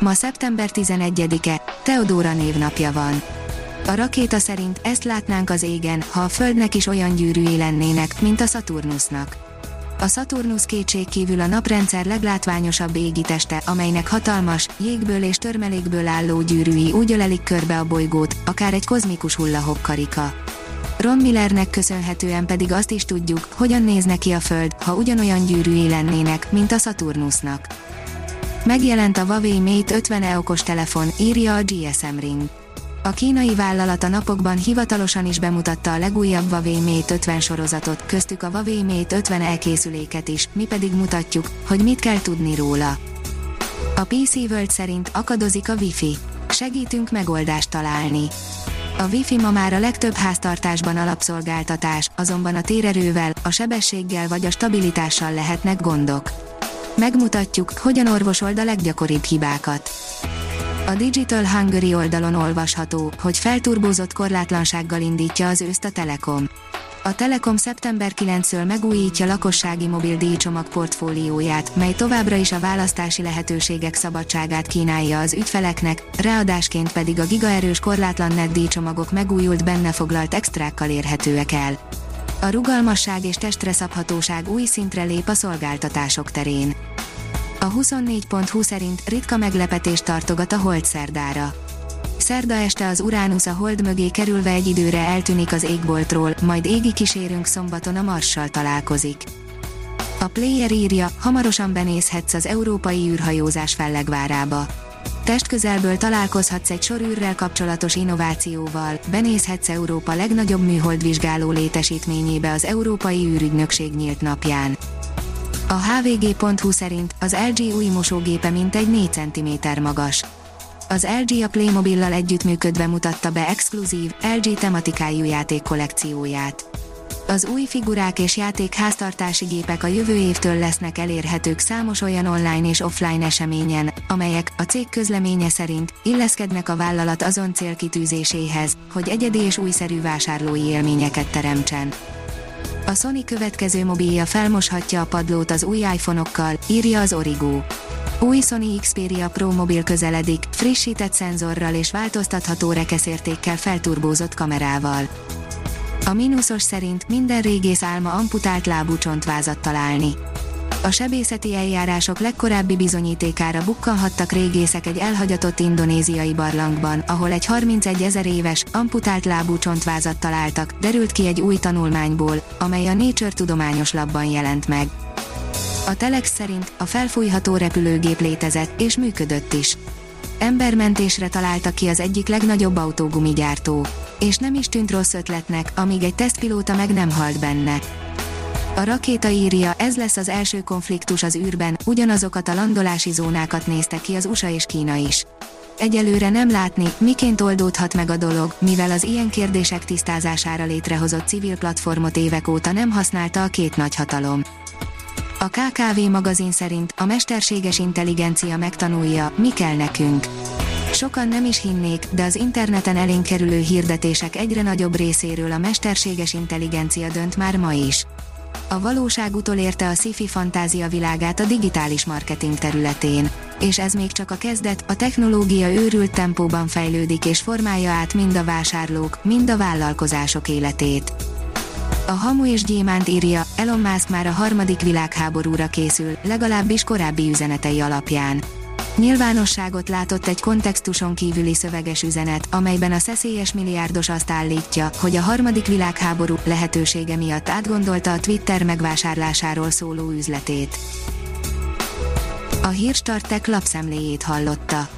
Ma szeptember 11-e, Teodóra névnapja van. A rakéta szerint ezt látnánk az égen, ha a Földnek is olyan gyűrűi lennének, mint a Saturnusnak. A Saturnus kétség a naprendszer leglátványosabb égiteste, amelynek hatalmas, jégből és törmelékből álló gyűrűi úgy ölelik körbe a bolygót, akár egy kozmikus hullahok karika. Ron Millernek köszönhetően pedig azt is tudjuk, hogyan nézne ki a Föld, ha ugyanolyan gyűrűi lennének, mint a Saturnusnak. Megjelent a Huawei Mate 50e okos telefon, írja a GSM Ring. A kínai vállalat a napokban hivatalosan is bemutatta a legújabb Huawei Mate 50 sorozatot, köztük a Huawei Mate 50 elkészüléket is, mi pedig mutatjuk, hogy mit kell tudni róla. A PC World szerint akadozik a Wi-Fi. Segítünk megoldást találni. A Wi-Fi ma már a legtöbb háztartásban alapszolgáltatás, azonban a térerővel, a sebességgel vagy a stabilitással lehetnek gondok. Megmutatjuk, hogyan orvosold a leggyakoribb hibákat. A Digital Hungary oldalon olvasható, hogy felturbózott korlátlansággal indítja az őszt a Telekom. A Telekom szeptember 9-től megújítja lakossági mobil díjcsomag portfólióját, mely továbbra is a választási lehetőségek szabadságát kínálja az ügyfeleknek, ráadásként pedig a gigaerős korlátlan net díjcsomagok megújult benne foglalt extrákkal érhetőek el. A rugalmasság és testre szabhatóság új szintre lép a szolgáltatások terén. A 24.20 szerint ritka meglepetést tartogat a hold szerdára. Szerda este az Uránusz a hold mögé kerülve egy időre eltűnik az égboltról, majd égi kísérünk szombaton a Marssal találkozik. A player írja, hamarosan benézhetsz az európai űrhajózás fellegvárába. Testközelből találkozhatsz egy sor űrrel kapcsolatos innovációval, benézhetsz Európa legnagyobb műholdvizsgáló létesítményébe az Európai űrügynökség nyílt napján. A hvg.hu szerint az LG új mosógépe mintegy 4 cm magas. Az LG a Playmobil-lal együttműködve mutatta be exkluzív, LG tematikájú játék kollekcióját. Az új figurák és játék háztartási gépek a jövő évtől lesznek elérhetők számos olyan online és offline eseményen, amelyek, a cég közleménye szerint, illeszkednek a vállalat azon célkitűzéséhez, hogy egyedi és újszerű vásárlói élményeket teremtsen. A Sony következő mobilja felmoshatja a padlót az új iPhone-okkal, írja az Origo. Új Sony Xperia Pro mobil közeledik, frissített szenzorral és változtatható rekeszértékkel felturbózott kamerával. A mínuszos szerint minden régész álma amputált lábú csontvázat találni. A sebészeti eljárások legkorábbi bizonyítékára bukkanhattak régészek egy elhagyatott indonéziai barlangban, ahol egy 31 ezer éves, amputált lábú csontvázat találtak, derült ki egy új tanulmányból, amely a Nature tudományos labban jelent meg. A Telex szerint a felfújható repülőgép létezett, és működött is. Embermentésre találta ki az egyik legnagyobb autógumigyártó. És nem is tűnt rossz ötletnek, amíg egy tesztpilóta meg nem halt benne. A rakéta írja, ez lesz az első konfliktus az űrben, ugyanazokat a landolási zónákat nézte ki az USA és Kína is. Egyelőre nem látni, miként oldódhat meg a dolog, mivel az ilyen kérdések tisztázására létrehozott civil platformot évek óta nem használta a két nagyhatalom. A KKV magazin szerint a mesterséges intelligencia megtanulja, mi kell nekünk. Sokan nem is hinnék, de az interneten elénk kerülő hirdetések egyre nagyobb részéről a mesterséges intelligencia dönt már ma is. A valóság utolérte a sci-fi fantázia világát a digitális marketing területén. És ez még csak a kezdet, a technológia őrült tempóban fejlődik és formálja át mind a vásárlók, mind a vállalkozások életét. A Hamu és Gyémánt írja, Elon Musk már a harmadik világháborúra készül, legalábbis korábbi üzenetei alapján. Nyilvánosságot látott egy kontextuson kívüli szöveges üzenet, amelyben a szeszélyes milliárdos azt állítja, hogy a harmadik világháború lehetősége miatt átgondolta a Twitter megvásárlásáról szóló üzletét. A Hírstartek lapszemléjét hallotta.